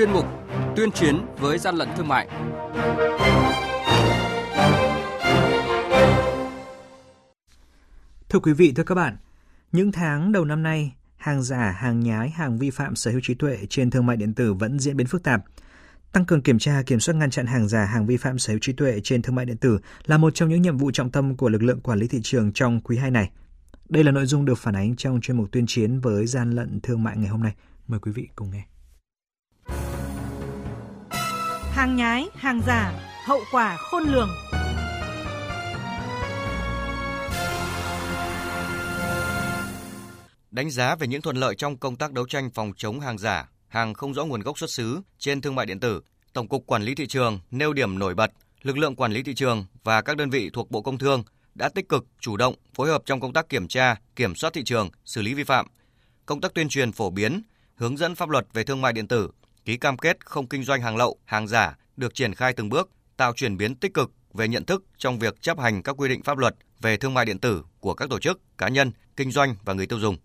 chuyên mục Tuyên chiến với gian lận thương mại. Thưa quý vị, thưa các bạn, những tháng đầu năm nay, hàng giả, hàng nhái, hàng vi phạm sở hữu trí tuệ trên thương mại điện tử vẫn diễn biến phức tạp. Tăng cường kiểm tra, kiểm soát ngăn chặn hàng giả, hàng vi phạm sở hữu trí tuệ trên thương mại điện tử là một trong những nhiệm vụ trọng tâm của lực lượng quản lý thị trường trong quý 2 này. Đây là nội dung được phản ánh trong chuyên mục tuyên chiến với gian lận thương mại ngày hôm nay. Mời quý vị cùng nghe. Hàng nhái, hàng giả, hậu quả khôn lường. Đánh giá về những thuận lợi trong công tác đấu tranh phòng chống hàng giả, hàng không rõ nguồn gốc xuất xứ trên thương mại điện tử, Tổng cục Quản lý thị trường nêu điểm nổi bật, lực lượng quản lý thị trường và các đơn vị thuộc Bộ Công Thương đã tích cực, chủ động phối hợp trong công tác kiểm tra, kiểm soát thị trường, xử lý vi phạm, công tác tuyên truyền phổ biến, hướng dẫn pháp luật về thương mại điện tử, ký cam kết không kinh doanh hàng lậu, hàng giả được triển khai từng bước, tạo chuyển biến tích cực về nhận thức trong việc chấp hành các quy định pháp luật về thương mại điện tử của các tổ chức, cá nhân, kinh doanh và người tiêu dùng.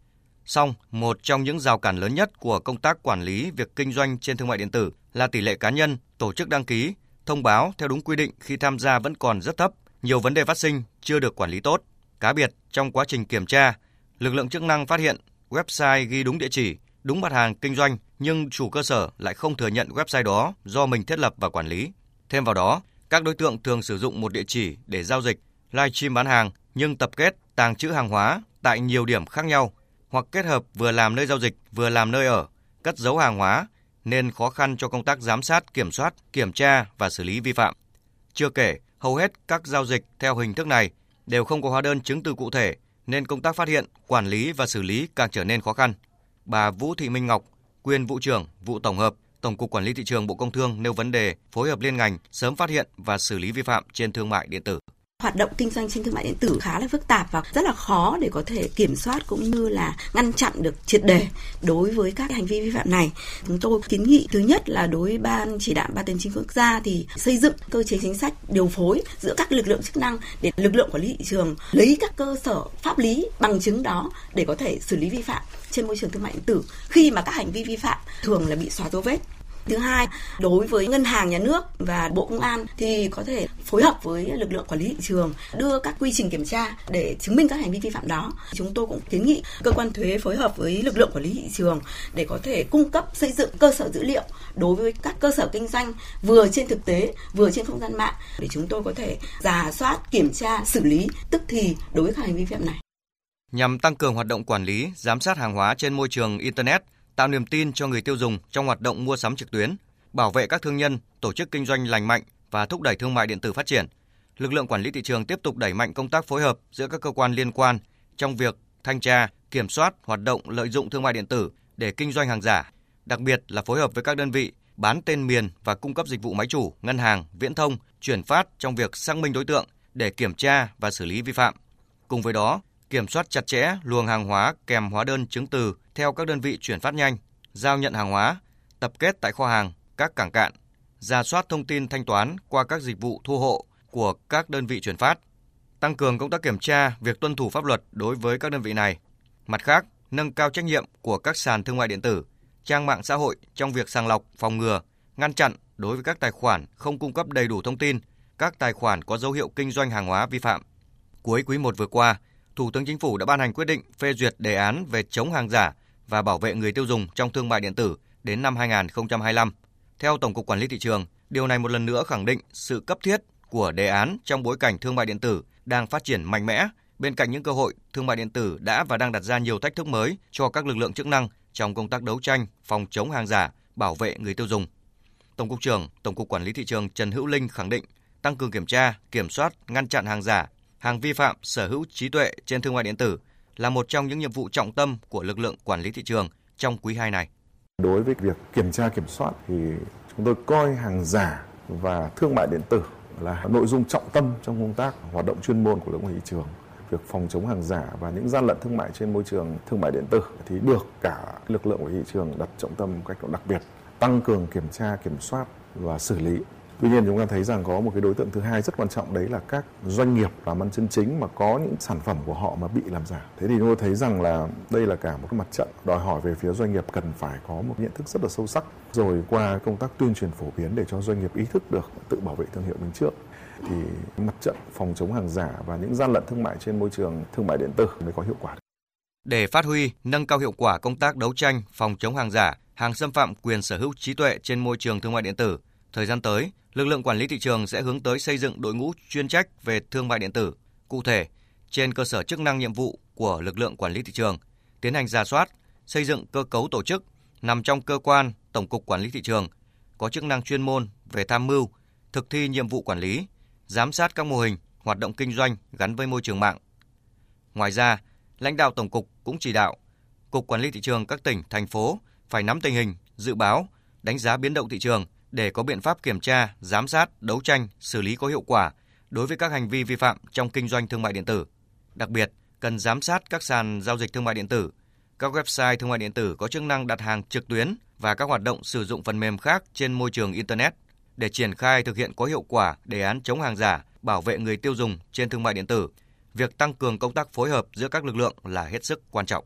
Song, một trong những rào cản lớn nhất của công tác quản lý việc kinh doanh trên thương mại điện tử là tỷ lệ cá nhân, tổ chức đăng ký, thông báo theo đúng quy định khi tham gia vẫn còn rất thấp, nhiều vấn đề phát sinh chưa được quản lý tốt. Cá biệt, trong quá trình kiểm tra, lực lượng chức năng phát hiện website ghi đúng địa chỉ, đúng mặt hàng kinh doanh nhưng chủ cơ sở lại không thừa nhận website đó do mình thiết lập và quản lý. Thêm vào đó, các đối tượng thường sử dụng một địa chỉ để giao dịch, livestream bán hàng nhưng tập kết, tàng trữ hàng hóa tại nhiều điểm khác nhau hoặc kết hợp vừa làm nơi giao dịch vừa làm nơi ở, cất giấu hàng hóa nên khó khăn cho công tác giám sát, kiểm soát, kiểm tra và xử lý vi phạm. Chưa kể, hầu hết các giao dịch theo hình thức này đều không có hóa đơn chứng từ cụ thể nên công tác phát hiện, quản lý và xử lý càng trở nên khó khăn. Bà Vũ Thị Minh Ngọc, quyền vụ trưởng vụ tổng hợp, Tổng cục Quản lý thị trường Bộ Công Thương nêu vấn đề phối hợp liên ngành sớm phát hiện và xử lý vi phạm trên thương mại điện tử hoạt động kinh doanh trên thương mại điện tử khá là phức tạp và rất là khó để có thể kiểm soát cũng như là ngăn chặn được triệt đề đối với các hành vi vi phạm này. Chúng tôi kiến nghị thứ nhất là đối với ban chỉ đạo ba tài chính quốc gia thì xây dựng cơ chế chính sách điều phối giữa các lực lượng chức năng để lực lượng quản lý thị trường lấy các cơ sở pháp lý bằng chứng đó để có thể xử lý vi phạm trên môi trường thương mại điện tử khi mà các hành vi vi phạm thường là bị xóa dấu vết Thứ hai, đối với ngân hàng nhà nước và Bộ Công an thì có thể phối hợp với lực lượng quản lý thị trường đưa các quy trình kiểm tra để chứng minh các hành vi vi phạm đó. Chúng tôi cũng kiến nghị cơ quan thuế phối hợp với lực lượng quản lý thị trường để có thể cung cấp xây dựng cơ sở dữ liệu đối với các cơ sở kinh doanh vừa trên thực tế vừa trên không gian mạng để chúng tôi có thể giả soát, kiểm tra, xử lý tức thì đối với các hành vi vi phạm này. Nhằm tăng cường hoạt động quản lý, giám sát hàng hóa trên môi trường internet, tạo niềm tin cho người tiêu dùng trong hoạt động mua sắm trực tuyến, bảo vệ các thương nhân, tổ chức kinh doanh lành mạnh và thúc đẩy thương mại điện tử phát triển. Lực lượng quản lý thị trường tiếp tục đẩy mạnh công tác phối hợp giữa các cơ quan liên quan trong việc thanh tra, kiểm soát hoạt động lợi dụng thương mại điện tử để kinh doanh hàng giả, đặc biệt là phối hợp với các đơn vị bán tên miền và cung cấp dịch vụ máy chủ, ngân hàng, viễn thông, chuyển phát trong việc xác minh đối tượng để kiểm tra và xử lý vi phạm. Cùng với đó, kiểm soát chặt chẽ luồng hàng hóa kèm hóa đơn chứng từ theo các đơn vị chuyển phát nhanh, giao nhận hàng hóa, tập kết tại kho hàng, các cảng cạn, ra soát thông tin thanh toán qua các dịch vụ thu hộ của các đơn vị chuyển phát, tăng cường công tác kiểm tra việc tuân thủ pháp luật đối với các đơn vị này. Mặt khác, nâng cao trách nhiệm của các sàn thương mại điện tử, trang mạng xã hội trong việc sàng lọc, phòng ngừa, ngăn chặn đối với các tài khoản không cung cấp đầy đủ thông tin, các tài khoản có dấu hiệu kinh doanh hàng hóa vi phạm. Cuối quý 1 vừa qua, Thủ tướng Chính phủ đã ban hành quyết định phê duyệt đề án về chống hàng giả và bảo vệ người tiêu dùng trong thương mại điện tử đến năm 2025. Theo Tổng cục Quản lý thị trường, điều này một lần nữa khẳng định sự cấp thiết của đề án trong bối cảnh thương mại điện tử đang phát triển mạnh mẽ. Bên cạnh những cơ hội, thương mại điện tử đã và đang đặt ra nhiều thách thức mới cho các lực lượng chức năng trong công tác đấu tranh, phòng chống hàng giả, bảo vệ người tiêu dùng. Tổng cục trưởng Tổng cục Quản lý thị trường Trần Hữu Linh khẳng định tăng cường kiểm tra, kiểm soát, ngăn chặn hàng giả, hàng vi phạm sở hữu trí tuệ trên thương mại điện tử là một trong những nhiệm vụ trọng tâm của lực lượng quản lý thị trường trong quý 2 này. Đối với việc kiểm tra, kiểm soát thì chúng tôi coi hàng giả và thương mại điện tử là nội dung trọng tâm trong công tác hoạt động chuyên môn của lực lượng thị trường việc phòng chống hàng giả và những gian lận thương mại trên môi trường thương mại điện tử thì được cả lực lượng của thị trường đặt trọng tâm một cách đặc biệt, tăng cường kiểm tra, kiểm soát và xử lý Tuy nhiên chúng ta thấy rằng có một cái đối tượng thứ hai rất quan trọng đấy là các doanh nghiệp làm ăn chân chính mà có những sản phẩm của họ mà bị làm giả. Thế thì chúng tôi thấy rằng là đây là cả một cái mặt trận đòi hỏi về phía doanh nghiệp cần phải có một nhận thức rất là sâu sắc rồi qua công tác tuyên truyền phổ biến để cho doanh nghiệp ý thức được tự bảo vệ thương hiệu mình trước thì mặt trận phòng chống hàng giả và những gian lận thương mại trên môi trường thương mại điện tử mới có hiệu quả. Để phát huy, nâng cao hiệu quả công tác đấu tranh phòng chống hàng giả, hàng xâm phạm quyền sở hữu trí tuệ trên môi trường thương mại điện tử, thời gian tới, lực lượng quản lý thị trường sẽ hướng tới xây dựng đội ngũ chuyên trách về thương mại điện tử. Cụ thể, trên cơ sở chức năng nhiệm vụ của lực lượng quản lý thị trường, tiến hành ra soát, xây dựng cơ cấu tổ chức nằm trong cơ quan Tổng cục Quản lý thị trường có chức năng chuyên môn về tham mưu, thực thi nhiệm vụ quản lý, giám sát các mô hình hoạt động kinh doanh gắn với môi trường mạng. Ngoài ra, lãnh đạo tổng cục cũng chỉ đạo Cục Quản lý thị trường các tỉnh, thành phố phải nắm tình hình, dự báo, đánh giá biến động thị trường để có biện pháp kiểm tra, giám sát, đấu tranh, xử lý có hiệu quả đối với các hành vi vi phạm trong kinh doanh thương mại điện tử. Đặc biệt, cần giám sát các sàn giao dịch thương mại điện tử, các website thương mại điện tử có chức năng đặt hàng trực tuyến và các hoạt động sử dụng phần mềm khác trên môi trường internet để triển khai thực hiện có hiệu quả đề án chống hàng giả, bảo vệ người tiêu dùng trên thương mại điện tử. Việc tăng cường công tác phối hợp giữa các lực lượng là hết sức quan trọng.